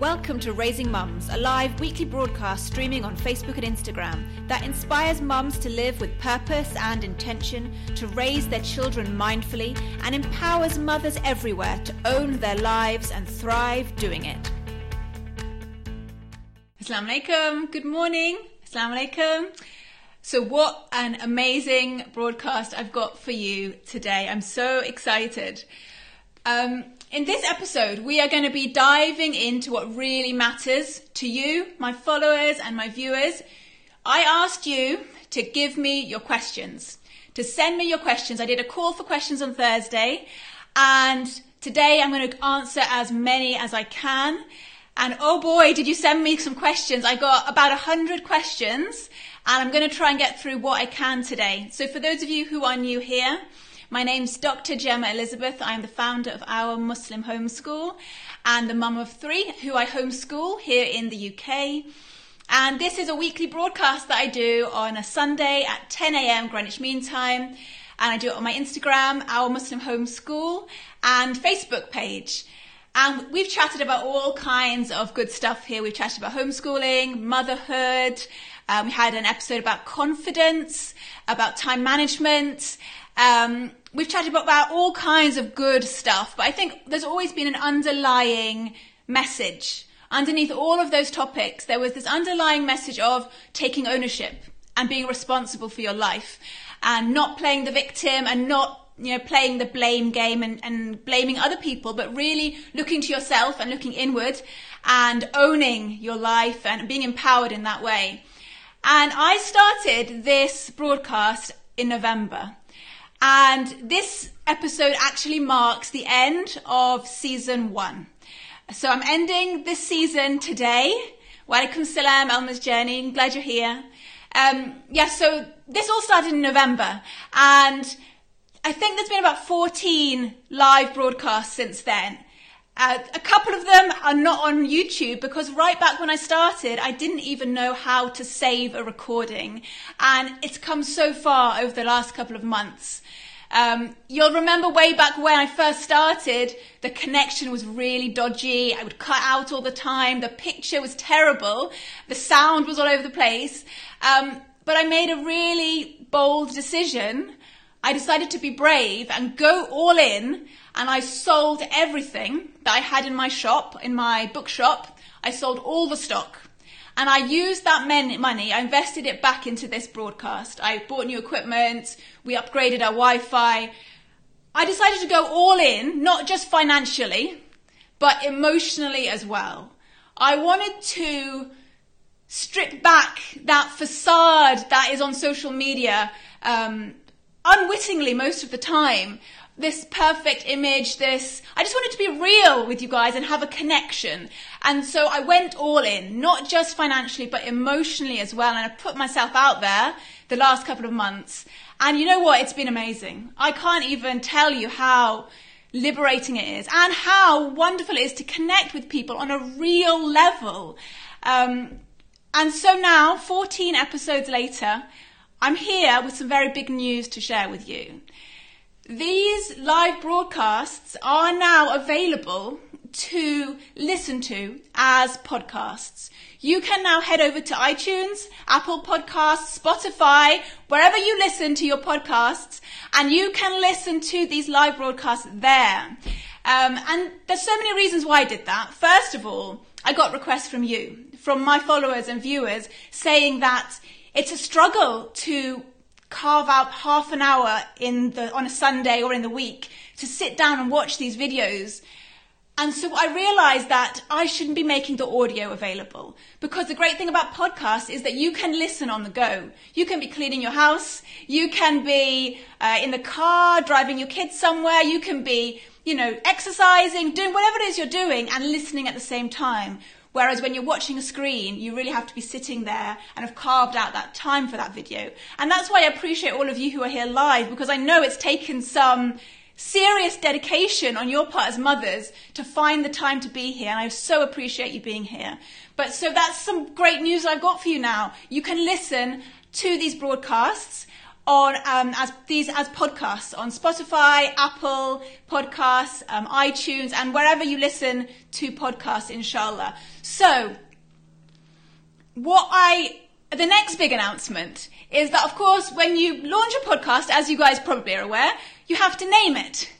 Welcome to Raising Mums, a live weekly broadcast streaming on Facebook and Instagram that inspires mums to live with purpose and intention, to raise their children mindfully, and empowers mothers everywhere to own their lives and thrive doing it. Assalamu alaikum, good morning. Assalamu alaikum. So, what an amazing broadcast I've got for you today. I'm so excited. Um, in this episode, we are going to be diving into what really matters to you, my followers, and my viewers. I asked you to give me your questions, to send me your questions. I did a call for questions on Thursday, and today I'm going to answer as many as I can. And oh boy, did you send me some questions. I got about 100 questions, and I'm going to try and get through what I can today. So, for those of you who are new here, my name's Dr. Gemma Elizabeth. I am the founder of Our Muslim Homeschool and the mum of three who I homeschool here in the UK. And this is a weekly broadcast that I do on a Sunday at 10 a.m. Greenwich Mean Time. And I do it on my Instagram, Our Muslim Homeschool, and Facebook page. And we've chatted about all kinds of good stuff here. We've chatted about homeschooling, motherhood. Um, we had an episode about confidence, about time management. Um, we've chatted about all kinds of good stuff, but I think there's always been an underlying message. Underneath all of those topics, there was this underlying message of taking ownership and being responsible for your life and not playing the victim and not you know playing the blame game and, and blaming other people but really looking to yourself and looking inward and owning your life and being empowered in that way and i started this broadcast in november and this episode actually marks the end of season one. So I'm ending this season today. Walaikum salam, Elmer's Journey. I'm glad you're here. Um, yeah, so this all started in November. And I think there's been about 14 live broadcasts since then. Uh, a couple of them are not on YouTube because right back when I started, I didn't even know how to save a recording. And it's come so far over the last couple of months. Um, you'll remember way back when I first started, the connection was really dodgy. I would cut out all the time. The picture was terrible. The sound was all over the place. Um, but I made a really bold decision. I decided to be brave and go all in. And I sold everything that I had in my shop, in my bookshop. I sold all the stock. And I used that money, I invested it back into this broadcast. I bought new equipment, we upgraded our Wi Fi. I decided to go all in, not just financially, but emotionally as well. I wanted to strip back that facade that is on social media um, unwittingly most of the time this perfect image, this, I just wanted to be real with you guys and have a connection. And so I went all in, not just financially, but emotionally as well. And I put myself out there the last couple of months. And you know what? It's been amazing. I can't even tell you how liberating it is and how wonderful it is to connect with people on a real level. Um, and so now, 14 episodes later, I'm here with some very big news to share with you. These live broadcasts are now available to listen to as podcasts. You can now head over to iTunes, Apple Podcasts, Spotify, wherever you listen to your podcasts, and you can listen to these live broadcasts there. Um, and there's so many reasons why I did that. First of all, I got requests from you, from my followers and viewers, saying that it's a struggle to carve out half an hour in the, on a Sunday or in the week to sit down and watch these videos. And so I realized that I shouldn't be making the audio available because the great thing about podcasts is that you can listen on the go. You can be cleaning your house. You can be uh, in the car, driving your kids somewhere. You can be, you know, exercising, doing whatever it is you're doing and listening at the same time. Whereas when you're watching a screen, you really have to be sitting there and have carved out that time for that video. And that's why I appreciate all of you who are here live because I know it's taken some serious dedication on your part as mothers to find the time to be here. And I so appreciate you being here. But so that's some great news I've got for you now. You can listen to these broadcasts on um, as these as podcasts on Spotify, Apple Podcasts, um, iTunes, and wherever you listen to podcasts, inshallah. So, what I the next big announcement is that, of course, when you launch a podcast, as you guys probably are aware, you have to name it.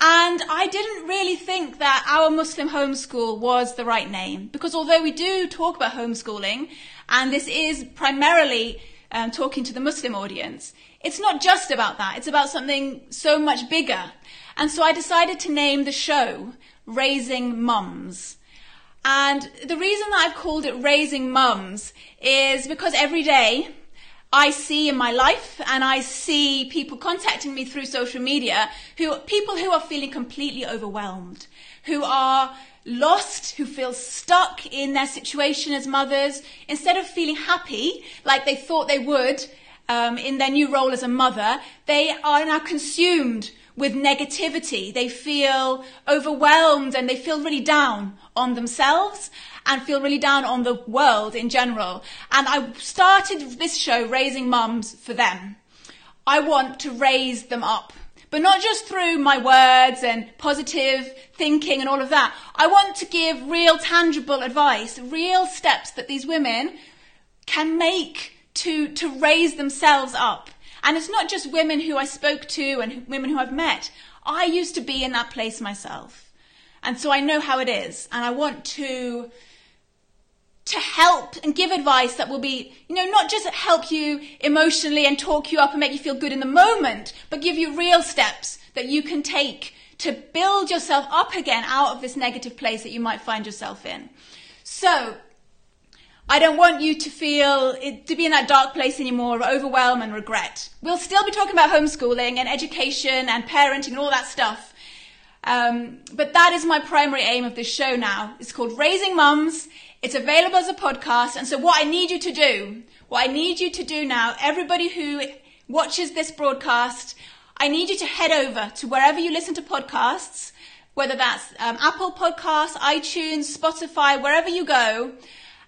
And I didn't really think that our Muslim homeschool was the right name because although we do talk about homeschooling, and this is primarily um, talking to the Muslim audience, it's not just about that. It's about something so much bigger. And so I decided to name the show Raising Mums. And the reason that I've called it Raising Mums is because every day I see in my life and I see people contacting me through social media who, people who are feeling completely overwhelmed, who are lost, who feel stuck in their situation as mothers, instead of feeling happy like they thought they would um, in their new role as a mother, they are now consumed with negativity. They feel overwhelmed and they feel really down on themselves and feel really down on the world in general. And I started this show, Raising Mums, for them. I want to raise them up. But not just through my words and positive thinking and all of that. I want to give real tangible advice, real steps that these women can make to, to raise themselves up. And it's not just women who I spoke to and women who I've met. I used to be in that place myself. And so I know how it is. And I want to, to help and give advice that will be, you know, not just help you emotionally and talk you up and make you feel good in the moment, but give you real steps that you can take to build yourself up again out of this negative place that you might find yourself in. So I don't want you to feel it, to be in that dark place anymore of overwhelm and regret. We'll still be talking about homeschooling and education and parenting and all that stuff. Um, but that is my primary aim of this show now. It's called Raising Mums. It's available as a podcast. And so what I need you to do, what I need you to do now, everybody who watches this broadcast, I need you to head over to wherever you listen to podcasts, whether that's um, Apple Podcasts, iTunes, Spotify, wherever you go,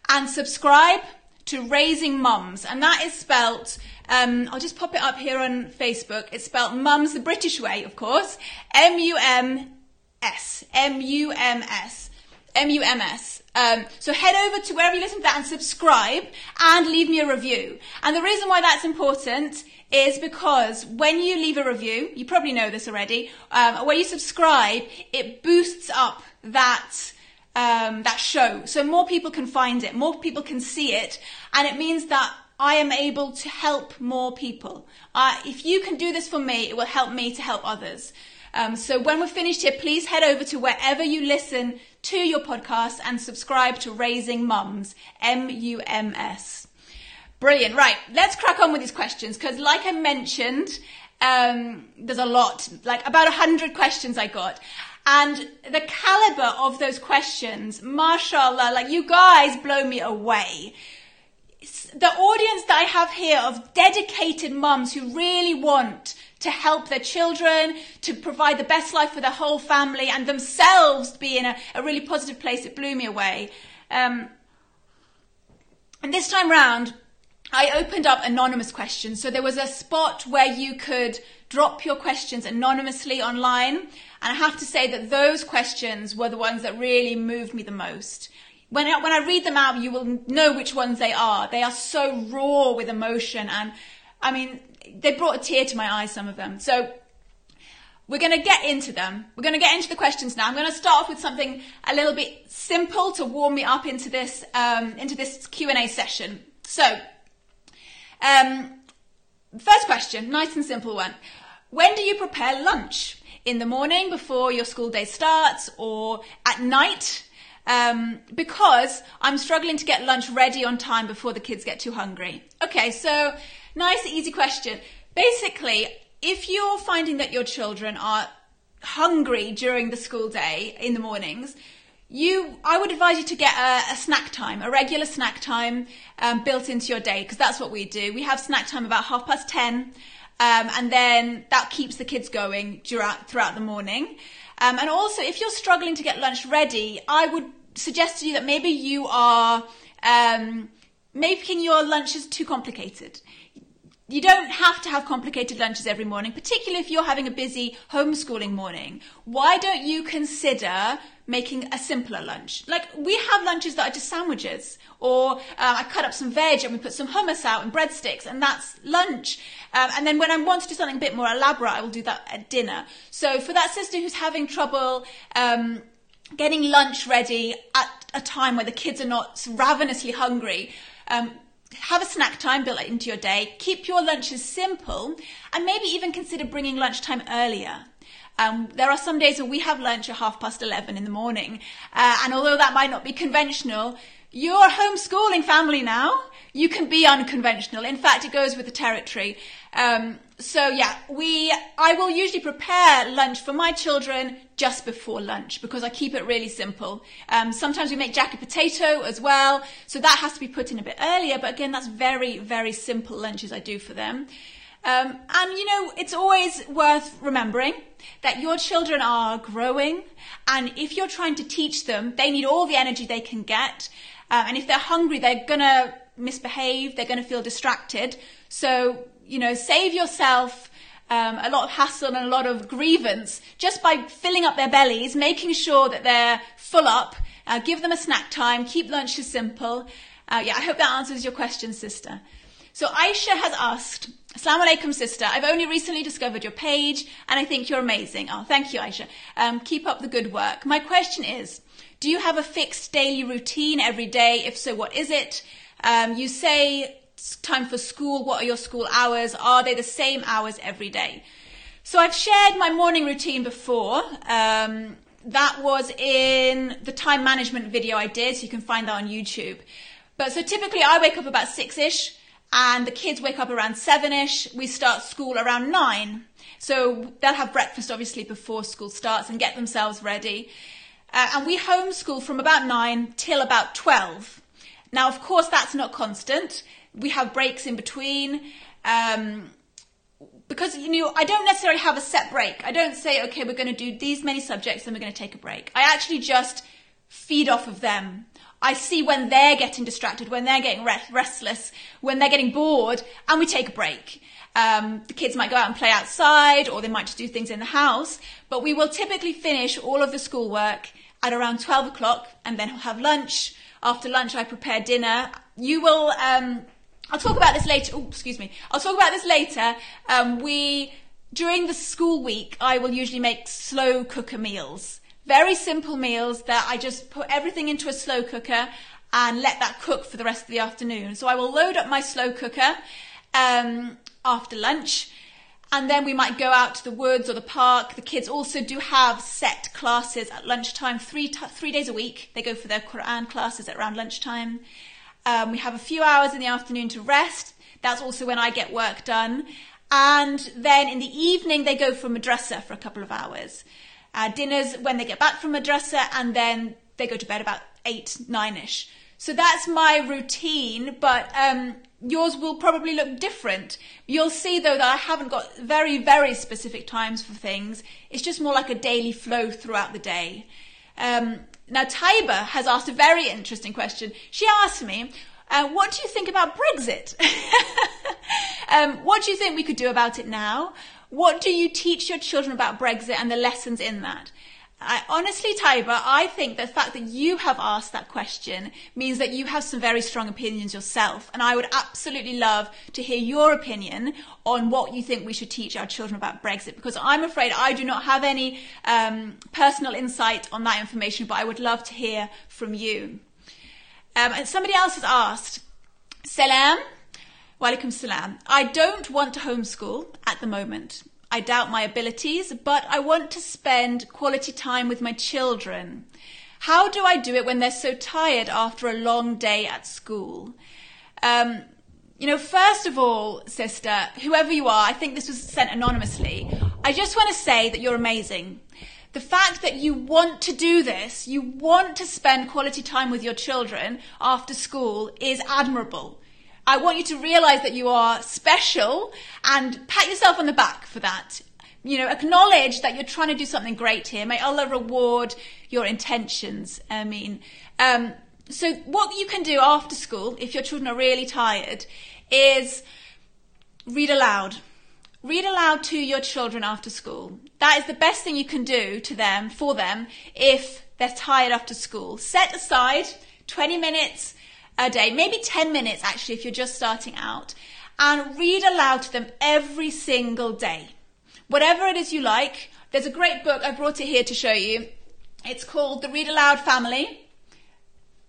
and subscribe to Raising Mums. And that is spelt, um, I'll just pop it up here on Facebook. It's spelt Mums the British way, of course. M-U-M-S. M-U-M-S. M-U-M-S. Um, so head over to wherever you listen to that and subscribe and leave me a review. And the reason why that's important is because when you leave a review, you probably know this already, um, when you subscribe, it boosts up that um, that show. So more people can find it, more people can see it, and it means that I am able to help more people. Uh, if you can do this for me, it will help me to help others. Um, so when we're finished here, please head over to wherever you listen to your podcast and subscribe to Raising Mums, M-U-M-S. Brilliant. Right, let's crack on with these questions because, like I mentioned, um, there's a lot, like about a hundred questions I got. And the caliber of those questions, mashallah, like you guys blow me away. The audience that I have here of dedicated mums who really want to help their children, to provide the best life for their whole family and themselves be in a, a really positive place, it blew me away. Um, and this time round, I opened up anonymous questions. So there was a spot where you could drop your questions anonymously online. And I have to say that those questions were the ones that really moved me the most. When I, when I read them out, you will know which ones they are. They are so raw with emotion. And I mean, they brought a tear to my eyes, some of them. So we're going to get into them. We're going to get into the questions now. I'm going to start off with something a little bit simple to warm me up into this, um, into this Q&A session. So, um, first question, nice and simple one. When do you prepare lunch? In the morning before your school day starts or at night? Um, because I'm struggling to get lunch ready on time before the kids get too hungry. Okay, so nice, easy question. Basically, if you're finding that your children are hungry during the school day in the mornings, you, I would advise you to get a, a snack time, a regular snack time um, built into your day, because that's what we do. We have snack time about half past ten. Um, and then that keeps the kids going throughout, throughout the morning. Um, and also, if you're struggling to get lunch ready, I would suggest to you that maybe you are um, making your lunches too complicated. you don't have to have complicated lunches every morning, particularly if you're having a busy homeschooling morning. Why don't you consider making a simpler lunch? Like we have lunches that are just sandwiches, or uh, I cut up some veg and we put some hummus out and breadsticks, and that's lunch. Um, and then when I want to do something a bit more elaborate, I will do that at dinner. So for that sister who's having trouble, um, getting lunch ready at a time where the kids are not ravenously hungry, um, have a snack time built into your day, keep your lunches simple, and maybe even consider bringing lunchtime earlier. Um, there are some days where we have lunch at half past 11 in the morning, uh, and although that might not be conventional, you're a homeschooling family now. You can be unconventional. In fact, it goes with the territory. Um, so yeah, we, I will usually prepare lunch for my children just before lunch because I keep it really simple. Um, sometimes we make jacket potato as well. So that has to be put in a bit earlier. But again, that's very, very simple lunches I do for them. Um, and you know, it's always worth remembering that your children are growing. And if you're trying to teach them, they need all the energy they can get. Um, and if they're hungry, they're going to misbehave, they're going to feel distracted. So, you know, save yourself um, a lot of hassle and a lot of grievance just by filling up their bellies, making sure that they're full up, uh, give them a snack time, keep lunches simple. Uh, yeah, I hope that answers your question, sister. So Aisha has asked, Assalamu alaikum, sister. I've only recently discovered your page and I think you're amazing. Oh, thank you, Aisha. Um, keep up the good work. My question is, do you have a fixed daily routine every day? If so, what is it? Um, you say time for school. What are your school hours? Are they the same hours every day? So I've shared my morning routine before. Um, that was in the time management video I did, so you can find that on YouTube. But so typically I wake up about six ish and the kids wake up around seven ish. We start school around nine. So they'll have breakfast obviously before school starts and get themselves ready. Uh, and we homeschool from about nine till about 12. Now, of course, that's not constant. We have breaks in between. Um, because you know, I don't necessarily have a set break. I don't say, okay, we're going to do these many subjects, then we're going to take a break. I actually just feed off of them. I see when they're getting distracted, when they're getting restless, when they're getting bored, and we take a break. Um, the kids might go out and play outside, or they might just do things in the house. But we will typically finish all of the schoolwork at around 12 o'clock and then have lunch. After lunch, I prepare dinner. You will, um, I'll talk about this later. Oh, excuse me. I'll talk about this later. Um, we, during the school week, I will usually make slow cooker meals. Very simple meals that I just put everything into a slow cooker and let that cook for the rest of the afternoon. So I will load up my slow cooker um, after lunch and then we might go out to the woods or the park. The kids also do have set classes at lunchtime, three, t- three days a week. They go for their Quran classes at around lunchtime. Um, we have a few hours in the afternoon to rest. That's also when I get work done. And then in the evening, they go for madrasa for a couple of hours. Uh, dinners when they get back from madrasa, and then they go to bed about eight, nine ish. So that's my routine, but um, yours will probably look different. You'll see though that I haven't got very, very specific times for things. It's just more like a daily flow throughout the day. Um, now, Taiba has asked a very interesting question. She asked me, uh, what do you think about Brexit? um, what do you think we could do about it now? What do you teach your children about Brexit and the lessons in that? I, honestly, Taiba, I think the fact that you have asked that question means that you have some very strong opinions yourself. And I would absolutely love to hear your opinion on what you think we should teach our children about Brexit, because I'm afraid I do not have any um, personal insight on that information, but I would love to hear from you. Um, and somebody else has asked, Salam, Walaikum Salam. I don't want to homeschool at the moment. I doubt my abilities, but I want to spend quality time with my children. How do I do it when they're so tired after a long day at school? Um, you know, first of all, sister, whoever you are, I think this was sent anonymously. I just want to say that you're amazing. The fact that you want to do this, you want to spend quality time with your children after school is admirable. I want you to realize that you are special and pat yourself on the back for that. You know, acknowledge that you're trying to do something great here. May Allah reward your intentions. I mean, um, so what you can do after school, if your children are really tired, is read aloud. Read aloud to your children after school. That is the best thing you can do to them, for them, if they're tired after school. Set aside 20 minutes a day, maybe 10 minutes actually if you're just starting out, and read aloud to them every single day. Whatever it is you like, there's a great book, I brought it here to show you. It's called The Read Aloud Family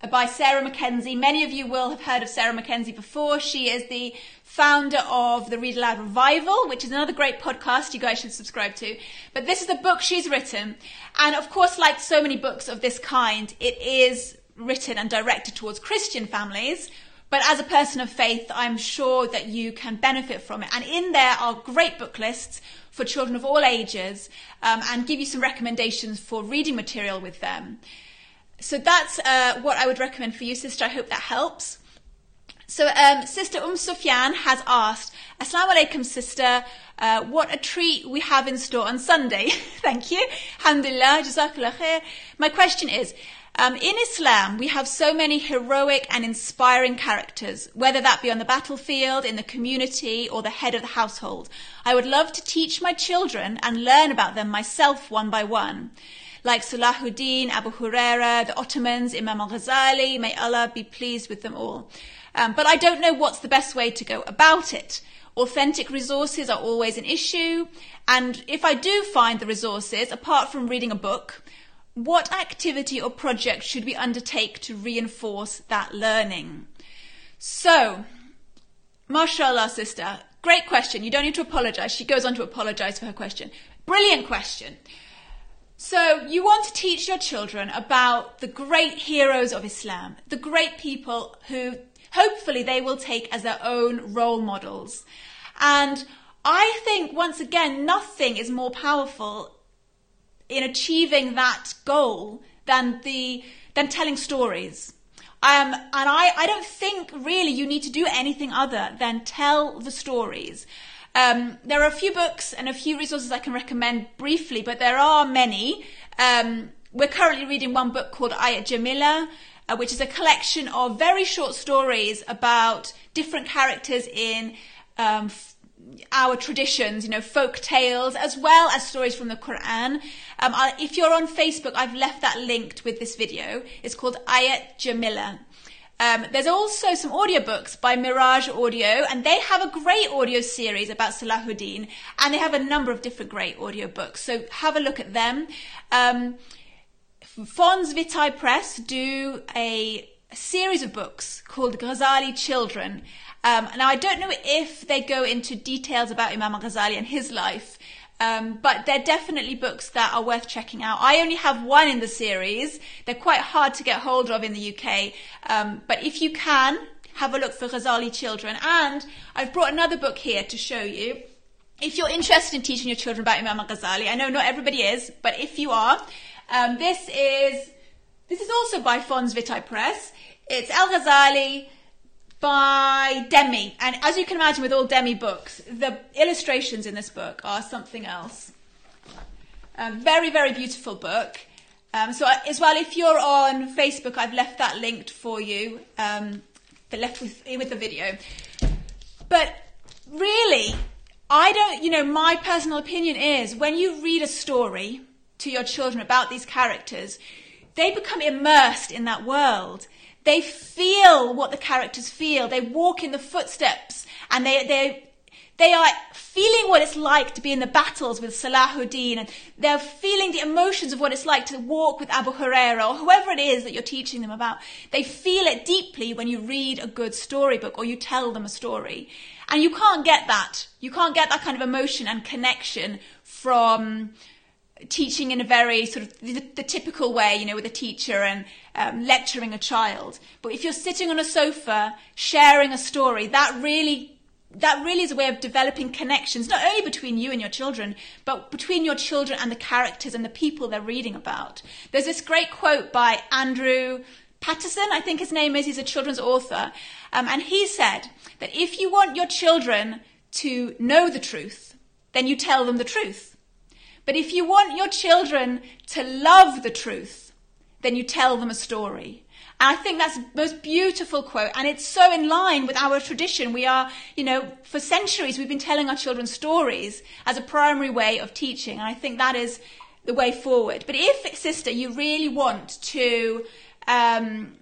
uh, by Sarah Mackenzie. Many of you will have heard of Sarah Mackenzie before. She is the founder of the Read Aloud Revival, which is another great podcast you guys should subscribe to. But this is the book she's written. And of course, like so many books of this kind, it is written and directed towards Christian families. But as a person of faith, I'm sure that you can benefit from it. And in there are great book lists for children of all ages um, and give you some recommendations for reading material with them. So that's uh, what I would recommend for you, sister. I hope that helps. So, um, Sister Um Sufyan has asked, Assalamu alaikum, sister. Uh, what a treat we have in store on Sunday. Thank you. Alhamdulillah, jazakallah khair. My question is, um, in Islam, we have so many heroic and inspiring characters, whether that be on the battlefield, in the community, or the head of the household. I would love to teach my children and learn about them myself one by one like Salahuddin, Abu Huraira, the Ottomans, Imam al-Ghazali, may Allah be pleased with them all. Um, but I don't know what's the best way to go about it. Authentic resources are always an issue. And if I do find the resources, apart from reading a book, what activity or project should we undertake to reinforce that learning? So, mashallah, sister, great question. You don't need to apologize. She goes on to apologize for her question. Brilliant question. So, you want to teach your children about the great heroes of Islam, the great people who hopefully they will take as their own role models. And I think, once again, nothing is more powerful in achieving that goal than the than telling stories. Um, and I, I don't think really you need to do anything other than tell the stories. Um, there are a few books and a few resources I can recommend briefly, but there are many. Um, we're currently reading one book called Ayat Jamila, uh, which is a collection of very short stories about different characters in um, our traditions, you know, folk tales, as well as stories from the Quran. Um, I, if you're on Facebook, I've left that linked with this video. It's called Ayat Jamila. Um, there's also some audiobooks by Miraj Audio, and they have a great audio series about Salahuddin, and they have a number of different great audiobooks. So have a look at them. Um, Fons Vitae Press do a, a, series of books called Ghazali Children. Um, now, I don't know if they go into details about Imam Ghazali and his life, um, but they're definitely books that are worth checking out. I only have one in the series. They're quite hard to get hold of in the UK. Um, but if you can, have a look for Ghazali Children. And I've brought another book here to show you. If you're interested in teaching your children about Imam Ghazali, I know not everybody is, but if you are, um, this is this is also by Fons Vitae Press. It's Al Ghazali, by Demi. And as you can imagine with all Demi books, the illustrations in this book are something else. A very, very beautiful book. Um, so as well, if you're on Facebook, I've left that linked for you, um, left with, with the video. But really, I don't, you know, my personal opinion is when you read a story to your children about these characters, they become immersed in that world. They feel what the characters feel. They walk in the footsteps and they, they, they are feeling what it's like to be in the battles with Salahuddin and they're feeling the emotions of what it's like to walk with Abu Huraira or whoever it is that you're teaching them about. They feel it deeply when you read a good storybook or you tell them a story. And you can't get that. You can't get that kind of emotion and connection from teaching in a very sort of the, the, typical way, you know, with a teacher and um, lecturing a child. But if you're sitting on a sofa sharing a story, that really that really is a way of developing connections, not only between you and your children, but between your children and the characters and the people they're reading about. There's this great quote by Andrew Peterson, I think his name is. He's a children's author, um, and he said that if you want your children to know the truth, then you tell them the truth. But if you want your children to love the truth, then you tell them a story. And I think that's the most beautiful quote. And it's so in line with our tradition. We are, you know, for centuries we've been telling our children stories as a primary way of teaching. And I think that is the way forward. But if, sister, you really want to, um,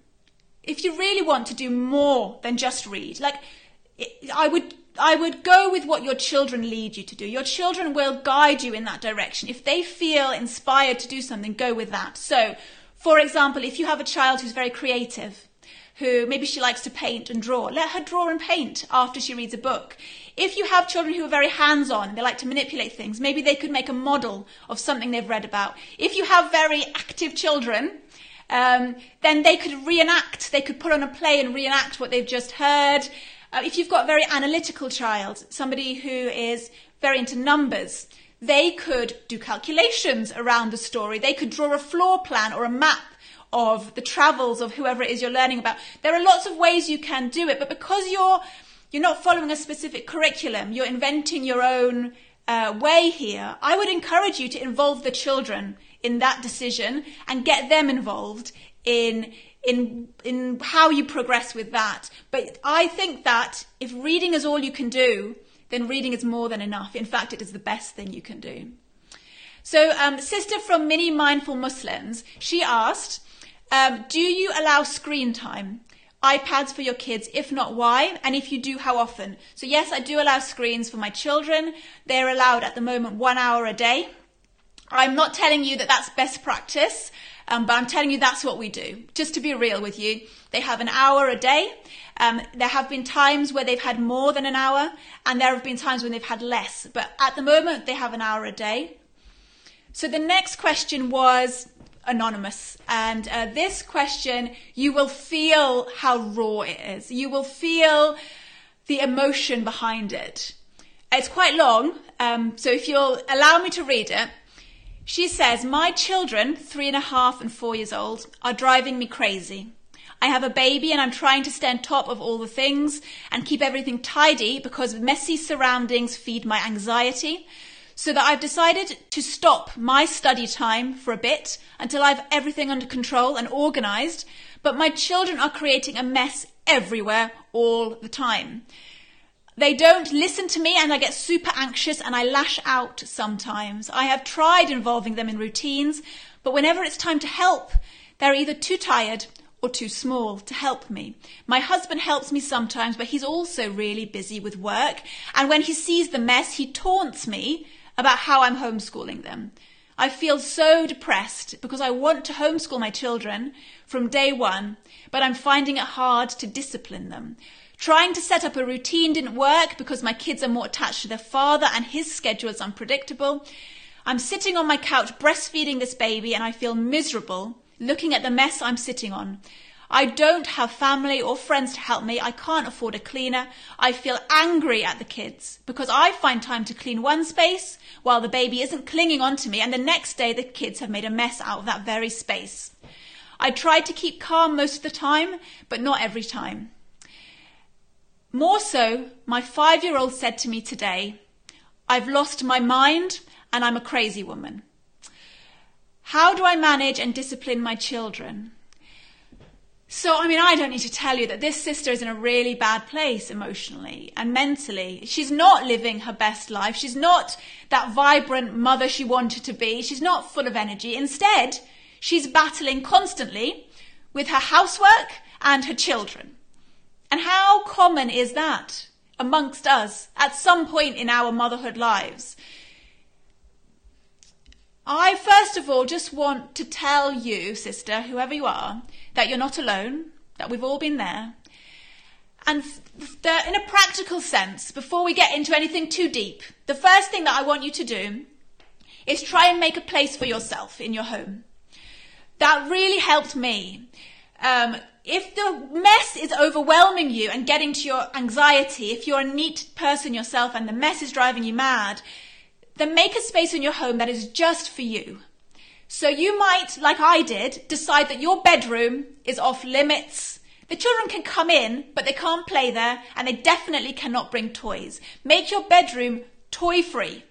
if you really want to do more than just read, like, I would I would go with what your children lead you to do. Your children will guide you in that direction. If they feel inspired to do something, go with that. So, for example, if you have a child who's very creative, who maybe she likes to paint and draw, let her draw and paint after she reads a book. If you have children who are very hands on, they like to manipulate things, maybe they could make a model of something they've read about. If you have very active children, um, then they could reenact, they could put on a play and reenact what they've just heard. Uh, if you've got a very analytical child, somebody who is very into numbers, they could do calculations around the story. They could draw a floor plan or a map of the travels of whoever it is you're learning about. There are lots of ways you can do it, but because you're you're not following a specific curriculum, you're inventing your own uh, way here. I would encourage you to involve the children in that decision and get them involved in in in how you progress with that. But I think that if reading is all you can do, then reading is more than enough. In fact, it is the best thing you can do. So, um, sister from Mini Mindful Muslims, she asked, um, "Do you allow screen time?" iPads for your kids? If not, why? And if you do, how often? So, yes, I do allow screens for my children. They're allowed at the moment one hour a day. I'm not telling you that that's best practice. Um, but I'm telling you, that's what we do. Just to be real with you, they have an hour a day. Um, there have been times where they've had more than an hour, and there have been times when they've had less. But at the moment, they have an hour a day. So the next question was anonymous. And uh, this question, you will feel how raw it is. You will feel the emotion behind it. It's quite long, um, so if you'll allow me to read it, she says, My children, three and a half and four years old, are driving me crazy. I have a baby and I'm trying to stay on top of all the things and keep everything tidy because messy surroundings feed my anxiety. So that I've decided to stop my study time for a bit until I've everything under control and organized. But my children are creating a mess everywhere all the time. They don't listen to me and I get super anxious and I lash out sometimes. I have tried involving them in routines, but whenever it's time to help, they're either too tired or too small to help me. My husband helps me sometimes, but he's also really busy with work. And when he sees the mess, he taunts me about how I'm homeschooling them. I feel so depressed because I want to homeschool my children from day one, but I'm finding it hard to discipline them. Trying to set up a routine didn't work because my kids are more attached to their father and his schedule is unpredictable. I'm sitting on my couch breastfeeding this baby and I feel miserable looking at the mess I'm sitting on. I don't have family or friends to help me. I can't afford a cleaner. I feel angry at the kids because I find time to clean one space while the baby isn't clinging onto me and the next day the kids have made a mess out of that very space. I try to keep calm most of the time, but not every time. More so, my five year old said to me today, I've lost my mind and I'm a crazy woman. How do I manage and discipline my children? So, I mean, I don't need to tell you that this sister is in a really bad place emotionally and mentally. She's not living her best life. She's not that vibrant mother she wanted to be. She's not full of energy. Instead, she's battling constantly with her housework and her children. And how common is that amongst us at some point in our motherhood lives? I first of all just want to tell you, sister, whoever you are, that you're not alone, that we've all been there. And the, in a practical sense, before we get into anything too deep, the first thing that I want you to do is try and make a place for yourself in your home. That really helped me. Um, if the mess is overwhelming you and getting to your anxiety, if you're a neat person yourself and the mess is driving you mad, then make a space in your home that is just for you. So you might, like I did, decide that your bedroom is off limits. The children can come in, but they can't play there, and they definitely cannot bring toys. Make your bedroom toy free.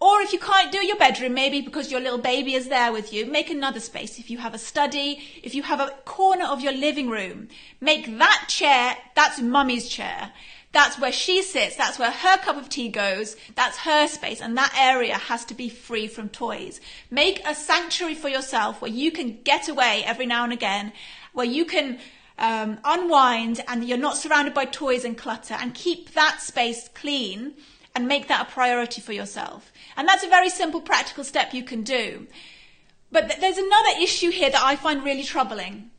Or if you can't do your bedroom, maybe because your little baby is there with you, make another space. If you have a study, if you have a corner of your living room, make that chair, that's mummy's chair. That's where she sits. That's where her cup of tea goes. That's her space. And that area has to be free from toys. Make a sanctuary for yourself where you can get away every now and again, where you can um, unwind and you're not surrounded by toys and clutter and keep that space clean and make that a priority for yourself. And that's a very simple practical step you can do. But th- there's another issue here that I find really troubling.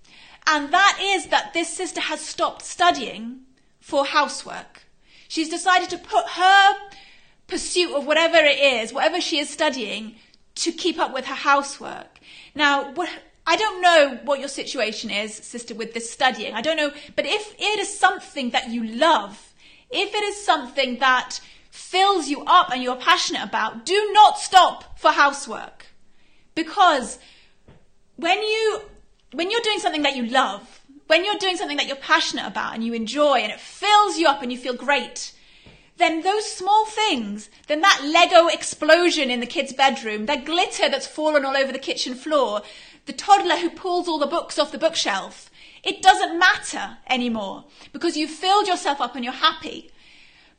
And that is that this sister has stopped studying for housework. She's decided to put her pursuit of whatever it is, whatever she is studying, to keep up with her housework. Now, what, I don't know what your situation is, sister, with this studying. I don't know, but if it is something that you love, if it is something that fills you up and you're passionate about, do not stop for housework. Because when you, when you're doing something that you love, when you're doing something that you're passionate about and you enjoy and it fills you up and you feel great, then those small things, then that Lego explosion in the kid's bedroom, that glitter that's fallen all over the kitchen floor, the toddler who pulls all the books off the bookshelf, it doesn't matter anymore because you've filled yourself up and you're happy.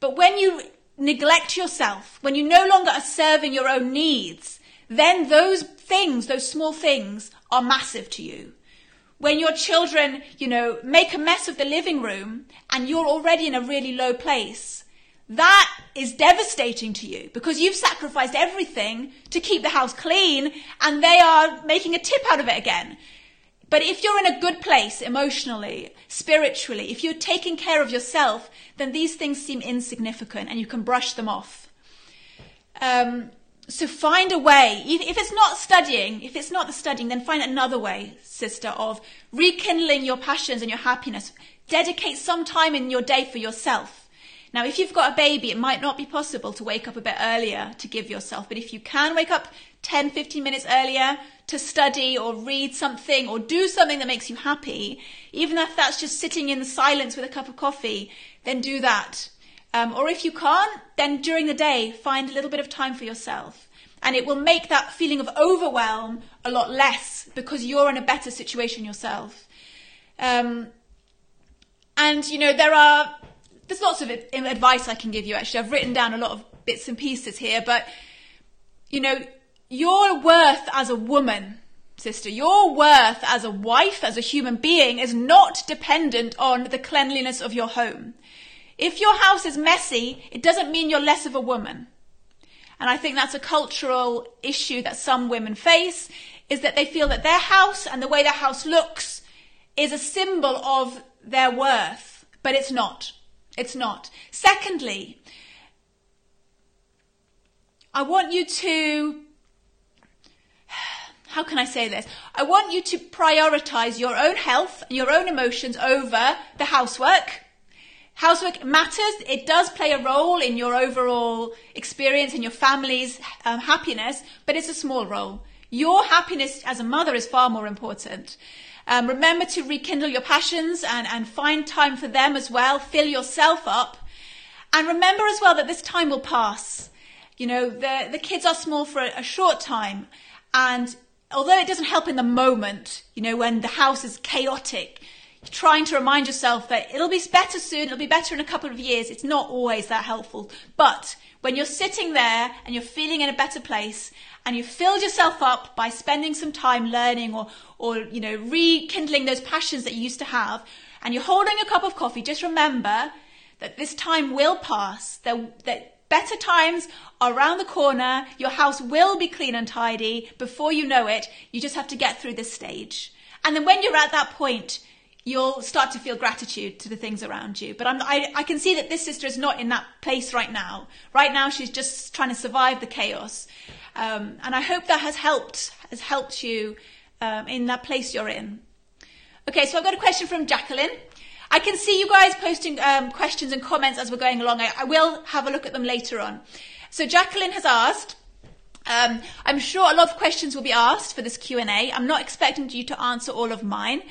But when you neglect yourself, when you no longer are serving your own needs, then those things, those small things, are massive to you when your children, you know, make a mess of the living room and you're already in a really low place, that is devastating to you because you've sacrificed everything to keep the house clean and they are making a tip out of it again. But if you're in a good place emotionally, spiritually, if you're taking care of yourself, then these things seem insignificant and you can brush them off. Um, so find a way. If it's not studying, if it's not the studying, then find another way, sister, of rekindling your passions and your happiness. Dedicate some time in your day for yourself. Now, if you've got a baby, it might not be possible to wake up a bit earlier to give yourself, but if you can wake up 10, 15 minutes earlier to study or read something or do something that makes you happy, even if that's just sitting in silence with a cup of coffee, then do that. Um, or if you can't, then during the day, find a little bit of time for yourself. And it will make that feeling of overwhelm a lot less because you're in a better situation yourself. Um, and, you know, there are, there's lots of advice I can give you actually. I've written down a lot of bits and pieces here, but, you know, your worth as a woman, sister, your worth as a wife, as a human being is not dependent on the cleanliness of your home. If your house is messy, it doesn't mean you're less of a woman. And I think that's a cultural issue that some women face is that they feel that their house and the way their house looks is a symbol of their worth, but it's not. It's not. Secondly, I want you to how can I say this? I want you to prioritize your own health and your own emotions over the housework Housework matters. It does play a role in your overall experience and your family's um, happiness, but it's a small role. Your happiness as a mother is far more important. Um, remember to rekindle your passions and, and find time for them as well. Fill yourself up. And remember as well that this time will pass. You know, the, the kids are small for a, a short time. And although it doesn't help in the moment, you know, when the house is chaotic, trying to remind yourself that it'll be better soon, it'll be better in a couple of years. It's not always that helpful. But when you're sitting there and you're feeling in a better place and you've filled yourself up by spending some time learning or, or, you know, rekindling those passions that you used to have and you're holding a cup of coffee, just remember that this time will pass, that, that better times are around the corner, your house will be clean and tidy before you know it. You just have to get through this stage. And then when you're at that point, you'll start to feel gratitude to the things around you. But I, I can see that this sister is not in that place right now. Right now, she's just trying to survive the chaos. Um, and I hope that has helped, has helped you um, in that place you're in. Okay, so I've got a question from Jacqueline. I can see you guys posting um, questions and comments as we're going along. I, I, will have a look at them later on. So Jacqueline has asked, um, I'm sure a lot of questions will be asked for this Q&A. I'm not expecting you to answer all of mine.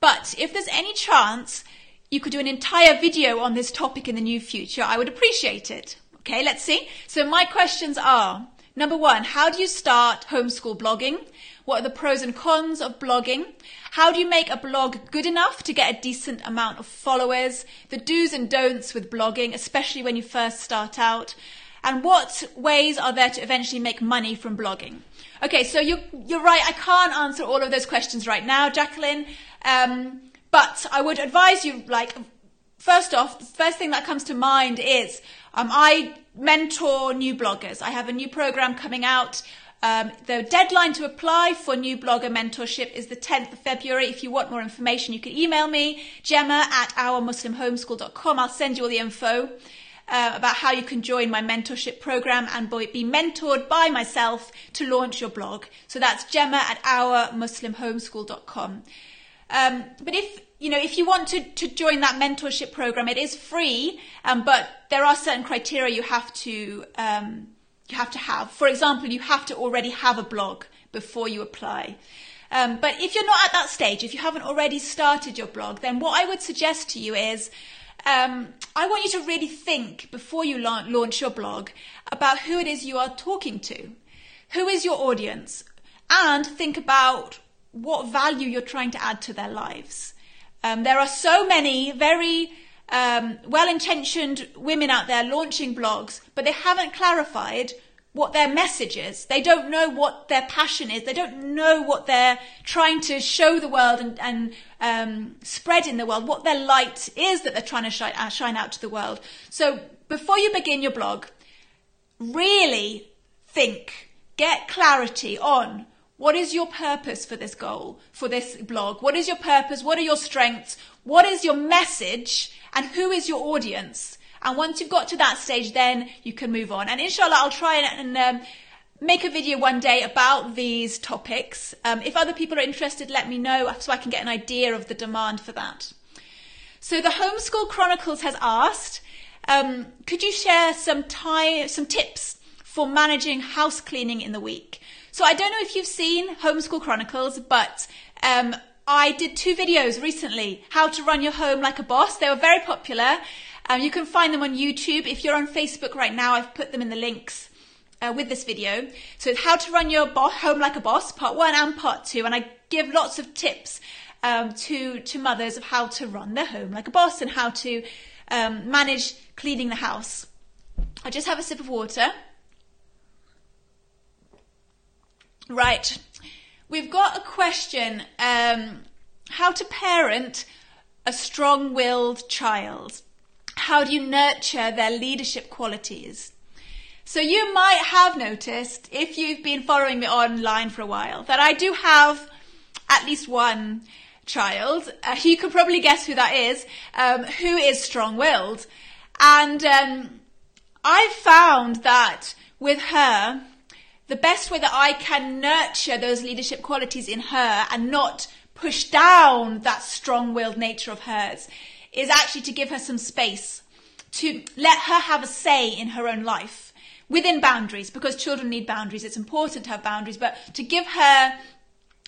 But if there's any chance you could do an entire video on this topic in the near future, I would appreciate it. Okay, let's see. So my questions are, Number one, how do you start homeschool blogging? What are the pros and cons of blogging? How do you make a blog good enough to get a decent amount of followers? The do's and don'ts with blogging, especially when you first start out. And what ways are there to eventually make money from blogging? Okay, so you're, you're right. I can't answer all of those questions right now, Jacqueline. Um, but I would advise you, like, first off, the first thing that comes to mind is um, I mentor new bloggers. I have a new program coming out. Um, the deadline to apply for new blogger mentorship is the 10th of February. If you want more information, you can email me, gemma at ourmuslimhomeschool.com. I'll send you all the info uh, about how you can join my mentorship program and be mentored by myself to launch your blog. So that's gemma at ourmuslimhomeschool.com. Um, but if you know, if you want to, to join that mentorship program, it is free, um, but there are certain criteria you have to um, you have to have. For example, you have to already have a blog before you apply. Um, but if you're not at that stage, if you haven't already started your blog, then what I would suggest to you is um, I want you to really think before you la- launch your blog about who it is you are talking to. Who is your audience? And think about what value you're trying to add to their lives. Um, there are so many very um, well intentioned women out there launching blogs, but they haven't clarified what their message is. They don't know what their passion is. They don't know what they're trying to show the world and, and um, spread in the world, what their light is that they're trying to shine, uh, shine out to the world. So before you begin your blog, really think, get clarity on what is your purpose for this goal, for this blog? What is your purpose? What are your strengths? What is your message? And who is your audience? And once you've got to that stage, then you can move on. And inshallah, I'll try and, and um, make a video one day about these topics. Um, if other people are interested, let me know so I can get an idea of the demand for that. So the Homeschool Chronicles has asked, um, could you share some some tips for managing house cleaning in the week? So I don't know if you've seen Homeschool Chronicles, but um, I did two videos recently, how to run your home like a boss. They were very popular. Um, you can find them on YouTube. If you're on Facebook right now, I've put them in the links uh, with this video. So it's how to run your bo- home like a boss, part one and part two. And I give lots of tips um, to, to mothers of how to run their home like a boss and how to um, manage cleaning the house. I just have a sip of water. Right. We've got a question um, how to parent a strong willed child. How do you nurture their leadership qualities? So, you might have noticed, if you've been following me online for a while, that I do have at least one child. Uh, you can probably guess who that is, um, who is strong willed. And um, I've found that with her, the best way that I can nurture those leadership qualities in her and not push down that strong willed nature of hers is actually to give her some space, to let her have a say in her own life within boundaries because children need boundaries. It's important to have boundaries, but to give her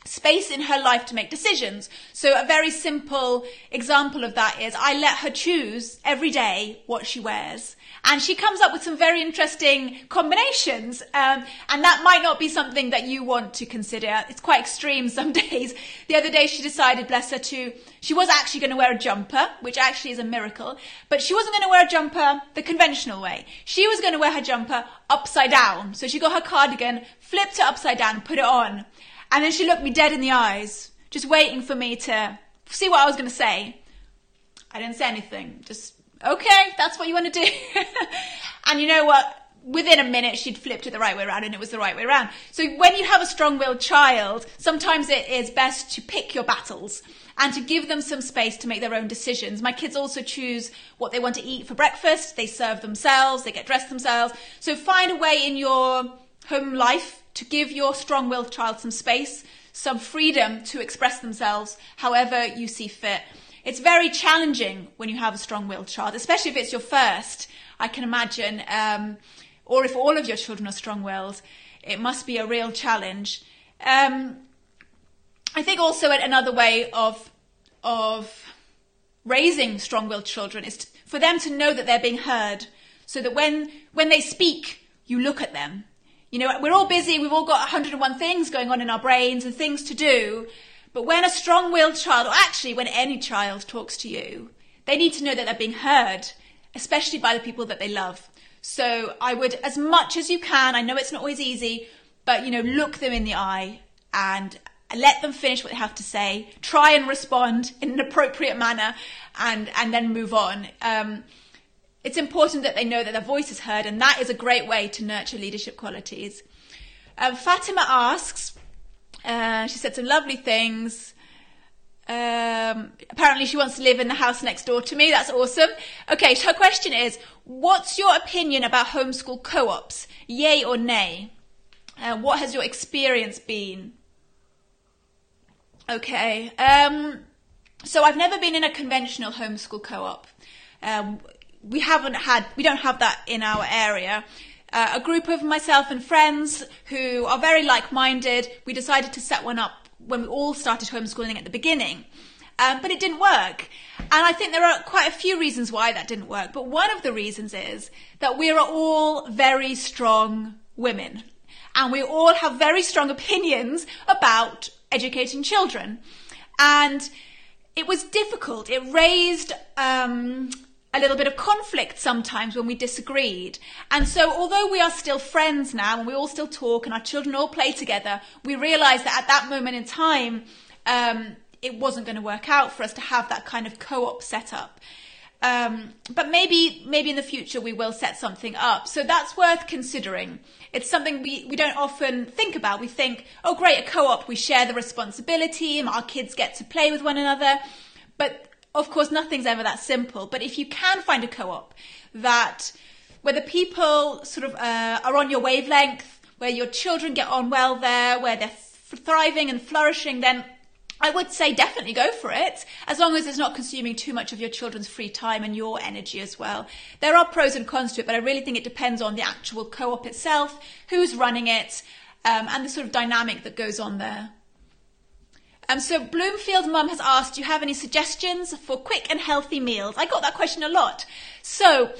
space in her life to make decisions. So a very simple example of that is I let her choose every day what she wears and she comes up with some very interesting combinations. Um, and that might not be something that you want to consider. It's quite extreme some days. The other day she decided, bless her, to, she was actually going to wear a jumper, which actually is a miracle, but she wasn't going to wear a jumper the conventional way. She was going to wear her jumper upside down. So she got her cardigan, flipped it upside down, put it on. And then she looked me dead in the eyes, just waiting for me to see what I was going to say. I didn't say anything, just okay, that's what you want to do. and you know what? Within a minute, she'd flipped it the right way around and it was the right way around. So when you have a strong willed child, sometimes it is best to pick your battles and to give them some space to make their own decisions. My kids also choose what they want to eat for breakfast. They serve themselves. They get dressed themselves. So find a way in your home life to give your strong willed child some space, some freedom to express themselves however you see fit. It's very challenging when you have a strong-willed child, especially if it's your first. I can imagine, um, or if all of your children are strong-willed, it must be a real challenge. Um, I think also another way of of raising strong-willed children is to, for them to know that they're being heard, so that when when they speak, you look at them You know, we're all busy, we've all got 101 things going on in our brains and things to do. But when a strong willed child, or actually when any child talks to you, they need to know that they're being heard, especially by the people that they love. So I would, as much as you can, I know it's not always easy, but you know, look them in the eye and let them finish what they have to say. Try and respond in an appropriate manner, and and then move on. Um, it's important that they know that their voice is heard, and that is a great way to nurture leadership qualities. Um, Fatima asks, uh, she said some lovely things. Um, apparently, she wants to live in the house next door to me. That's awesome. Okay, so her question is What's your opinion about homeschool co ops? Yay or nay? Uh, what has your experience been? Okay. Um, so I've never been in a conventional homeschool co-op. Um, we haven't had, we don't have that in our area. Uh, a group of myself and friends who are very like-minded, we decided to set one up when we all started homeschooling at the beginning. Um, but it didn't work. And I think there are quite a few reasons why that didn't work. But one of the reasons is that we are all very strong women. And we all have very strong opinions about educating children. And it was difficult. It raised um, a little bit of conflict sometimes when we disagreed. And so, although we are still friends now and we all still talk and our children all play together, we realized that at that moment in time, um, it wasn't going to work out for us to have that kind of co op set up. Um, but maybe, maybe in the future we will set something up. So that's worth considering. It's something we, we don't often think about. We think, oh great, a co-op, we share the responsibility and our kids get to play with one another. But of course, nothing's ever that simple. But if you can find a co-op that, where the people sort of uh, are on your wavelength, where your children get on well there, where they're thriving and flourishing, then I would say definitely go for it, as long as it's not consuming too much of your children's free time and your energy as well. There are pros and cons to it, but I really think it depends on the actual co-op itself, who's running it, um, and the sort of dynamic that goes on there. Um, so Bloomfield Mum has asked, do you have any suggestions for quick and healthy meals? I got that question a lot. So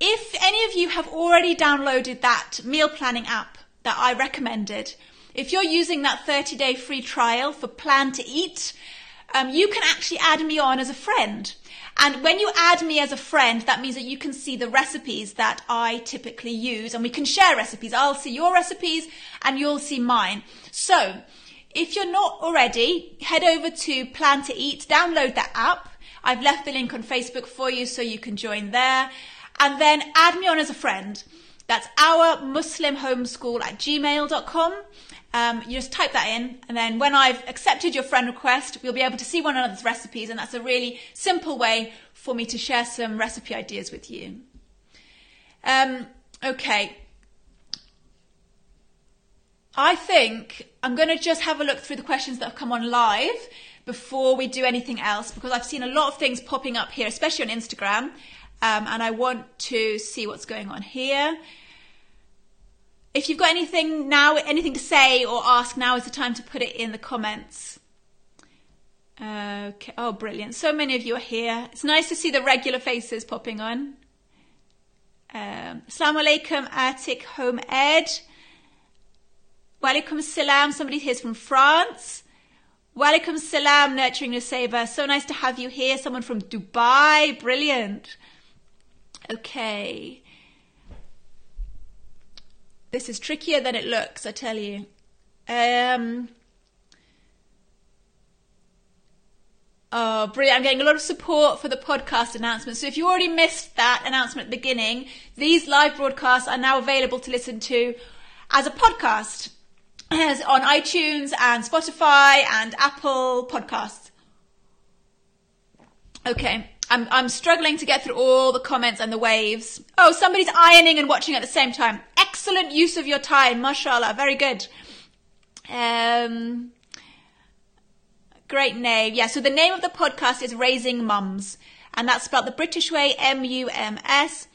if any of you have already downloaded that meal planning app that I recommended, if you're using that 30 day free trial for Plan to Eat, um, you can actually add me on as a friend. And when you add me as a friend, that means that you can see the recipes that I typically use and we can share recipes. I'll see your recipes and you'll see mine. So if you're not already, head over to Plan to Eat, download that app. I've left the link on Facebook for you so you can join there and then add me on as a friend. That's our Muslim homeschool at gmail.com. Um, you just type that in, and then when I've accepted your friend request, we'll be able to see one another's recipes, and that's a really simple way for me to share some recipe ideas with you. Um, okay. I think I'm going to just have a look through the questions that have come on live before we do anything else because I've seen a lot of things popping up here, especially on Instagram, um, and I want to see what's going on here. If you've got anything now, anything to say or ask, now is the time to put it in the comments. Okay. Oh, brilliant. So many of you are here. It's nice to see the regular faces popping on. Um, Atik Home Ed. Walaikum salam. Somebody here's from France. Walaikum salam, Nurturing Nusayba. So nice to have you here. Someone from Dubai. Brilliant. Okay. This is trickier than it looks, I tell you. Um, oh, brilliant. I'm getting a lot of support for the podcast announcement. So if you already missed that announcement at the beginning, these live broadcasts are now available to listen to as a podcast as on iTunes and Spotify and Apple podcasts. Okay. I'm, I'm struggling to get through all the comments and the waves. Oh, somebody's ironing and watching at the same time. Excellent use of your time, mashallah. Very good. Um, great name. Yeah, so the name of the podcast is Raising Mums, and that's spelled the British way, M-U-M-S.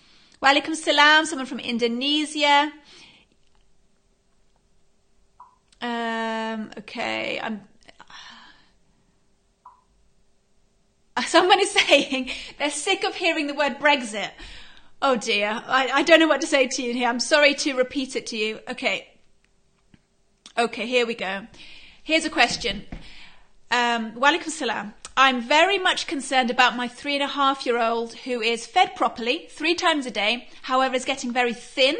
Walaikum salam, someone from Indonesia. Um, okay, I'm Someone is saying they're sick of hearing the word Brexit. Oh dear, I, I don't know what to say to you here. I'm sorry to repeat it to you. Okay, Okay, here we go. Here's a question. Um, Walaikum salam. I'm very much concerned about my three and a half year old who is fed properly three times a day, however, is getting very thin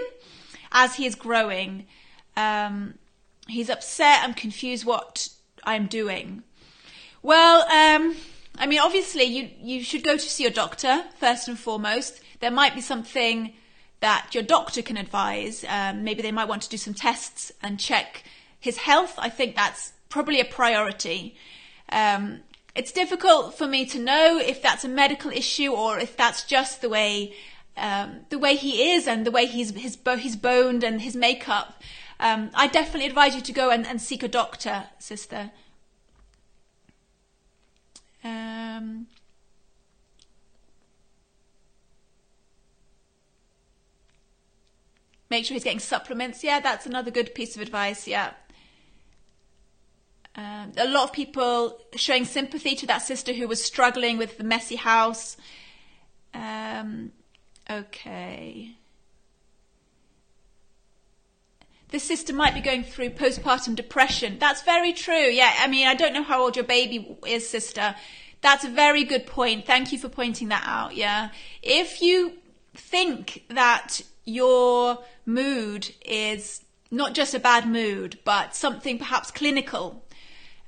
as he is growing. Um, he's upset. I'm confused what I'm doing. Well, um, I mean, obviously, you, you should go to see your doctor first and foremost. There might be something that your doctor can advise. Um, maybe they might want to do some tests and check his health. I think that's probably a priority. Um, it's difficult for me to know if that's a medical issue or if that's just the way um, the way he is and the way he's his he's boned and his makeup. Um, I definitely advise you to go and, and seek a doctor, sister. Um, make sure he's getting supplements. Yeah, that's another good piece of advice. Yeah. Um, a lot of people showing sympathy to that sister who was struggling with the messy house. Um, okay. This sister might be going through postpartum depression. That's very true. Yeah, I mean, I don't know how old your baby is, sister. That's a very good point. Thank you for pointing that out. Yeah. If you think that your mood is not just a bad mood, but something perhaps clinical,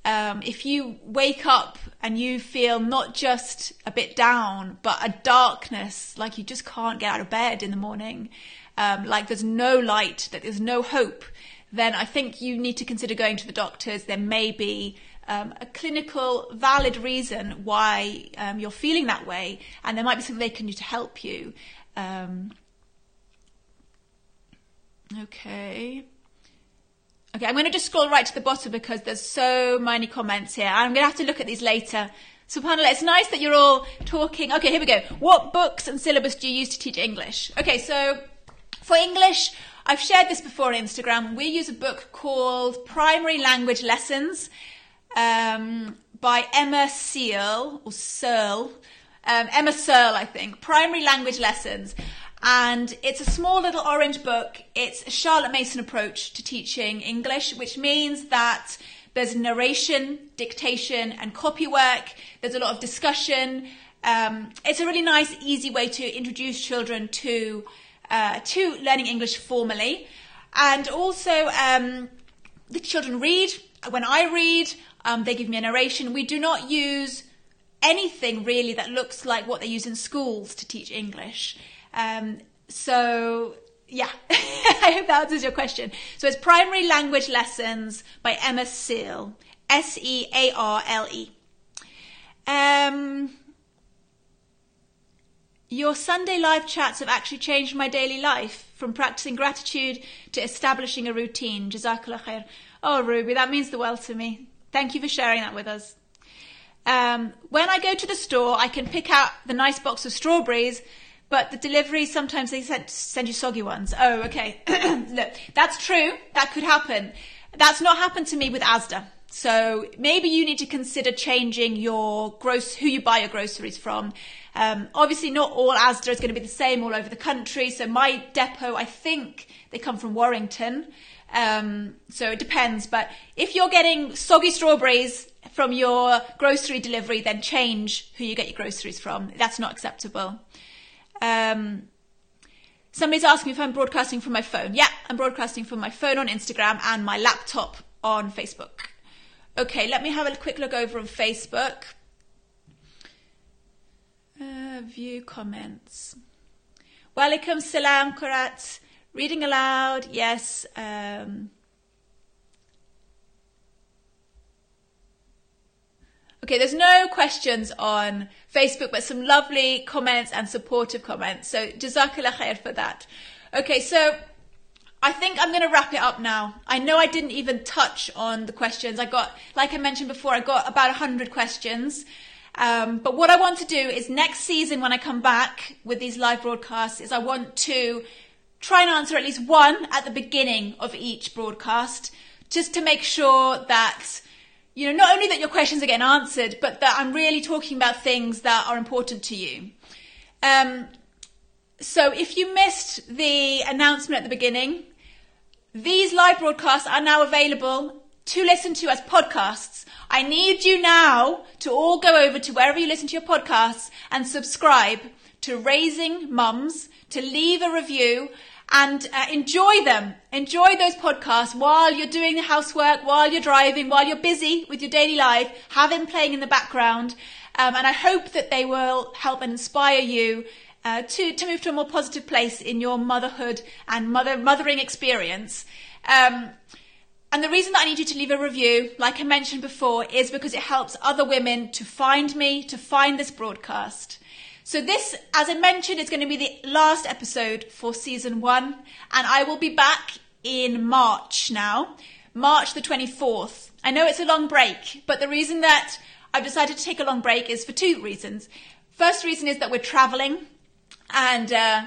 um, if you wake up and you feel not just a bit down, but a darkness, like you just can't get out of bed in the morning, um, like there's no light, that there's no hope, then I think you need to consider going to the doctors. There may be um, a clinical, valid reason why um, you're feeling that way, and there might be something they can do to help you. Um, okay. Okay, I'm going to just scroll right to the bottom because there's so many comments here. I'm going to have to look at these later. SubhanAllah, it's nice that you're all talking. Okay, here we go. What books and syllabus do you use to teach English? Okay, so for English, I've shared this before on Instagram. We use a book called Primary Language Lessons um, by Emma Seal, or Searle. Um, Emma Searle, I think. Primary Language Lessons and it's a small little orange book. It's a Charlotte Mason approach to teaching English, which means that there's narration, dictation, and copy work. There's a lot of discussion. Um, it's a really nice, easy way to introduce children to uh, to learning English formally, and also um, the children read. When I read, um, they give me a narration. We do not use anything really that looks like what they use in schools to teach English. Um, so yeah, I hope that answers your question. So it's Primary Language Lessons by Emma Searle, S E A R L E. Um, your Sunday live chats have actually changed my daily life from practicing gratitude to establishing a routine. Jazakallah khair. Oh, Ruby, that means the world to me. Thank you for sharing that with us. Um, when I go to the store, I can pick out the nice box of strawberries but the delivery sometimes they send, send you soggy ones. Oh, okay. Look, that's true. That could happen. That's not happened to me with Asda. So maybe you need to consider changing your gross who you buy your groceries from. Um, obviously, not all Asda is going to be the same all over the country. So my depot, I think they come from Warrington. Um, so it depends. But if you're getting soggy strawberries from your grocery delivery, then change who you get your groceries from. That's not acceptable. Um, somebody's asking if I'm broadcasting from my phone. Yeah, I'm broadcasting from my phone on Instagram and my laptop on Facebook. Okay, let me have a quick look over on Facebook. View comments. Walaikum, salam, Kurat. Reading aloud, yes. Um, Okay, there's no questions on Facebook, but some lovely comments and supportive comments. So jazakallah khair for that. Okay, so I think I'm going to wrap it up now. I know I didn't even touch on the questions. I got, like I mentioned before, I got about 100 questions. Um, but what I want to do is next season when I come back with these live broadcasts is I want to try and answer at least one at the beginning of each broadcast just to make sure that you know, not only that your questions are getting answered, but that I'm really talking about things that are important to you. Um, so if you missed the announcement at the beginning, these live broadcasts are now available to listen to as podcasts. I need you now to all go over to wherever you listen to your podcasts and subscribe to Raising Mums, to leave a review and uh, enjoy them. Enjoy those podcasts while you're doing the housework, while you're driving, while you're busy with your daily life. Have them playing in the background. Um, and I hope that they will help and inspire you uh, to, to move to a more positive place in your motherhood and mother, mothering experience. Um, and the reason that I need you to leave a review, like I mentioned before, is because it helps other women to find me, to find this broadcast. So this, as I mentioned, is going to be the last episode for season one, and I will be back in March now, March the 24th. I know it's a long break, but the reason that I've decided to take a long break is for two reasons. First reason is that we're traveling, and uh,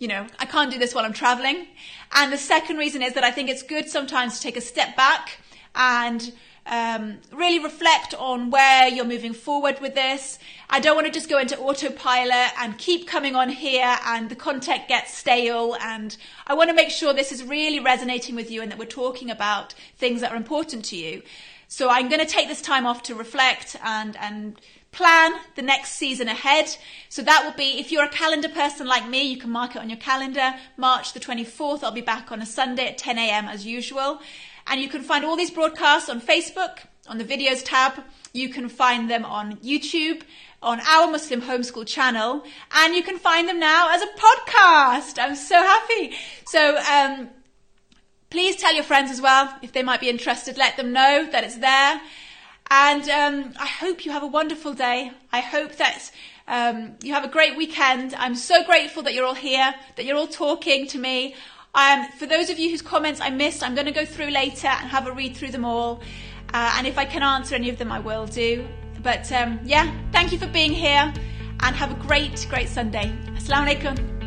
you know, I can't do this while I'm traveling. And the second reason is that I think it's good sometimes to take a step back and um, really reflect on where you're moving forward with this. I don't want to just go into autopilot and keep coming on here and the content gets stale. And I want to make sure this is really resonating with you and that we're talking about things that are important to you. So I'm going to take this time off to reflect and, and plan the next season ahead. So that will be, if you're a calendar person like me, you can mark it on your calendar. March the 24th, I'll be back on a Sunday at 10 a.m. as usual. And you can find all these broadcasts on Facebook, on the videos tab. You can find them on YouTube, on our Muslim homeschool channel, and you can find them now as a podcast. I'm so happy. So, um, please tell your friends as well if they might be interested. Let them know that it's there. And um, I hope you have a wonderful day. I hope that um, you have a great weekend. I'm so grateful that you're all here, that you're all talking to me. Um, for those of you whose comments I missed, I'm going to go through later and have a read through them all. Uh, and if I can answer any of them, I will do. But um, yeah, thank you for being here and have a great, great Sunday. Assalamu alaikum.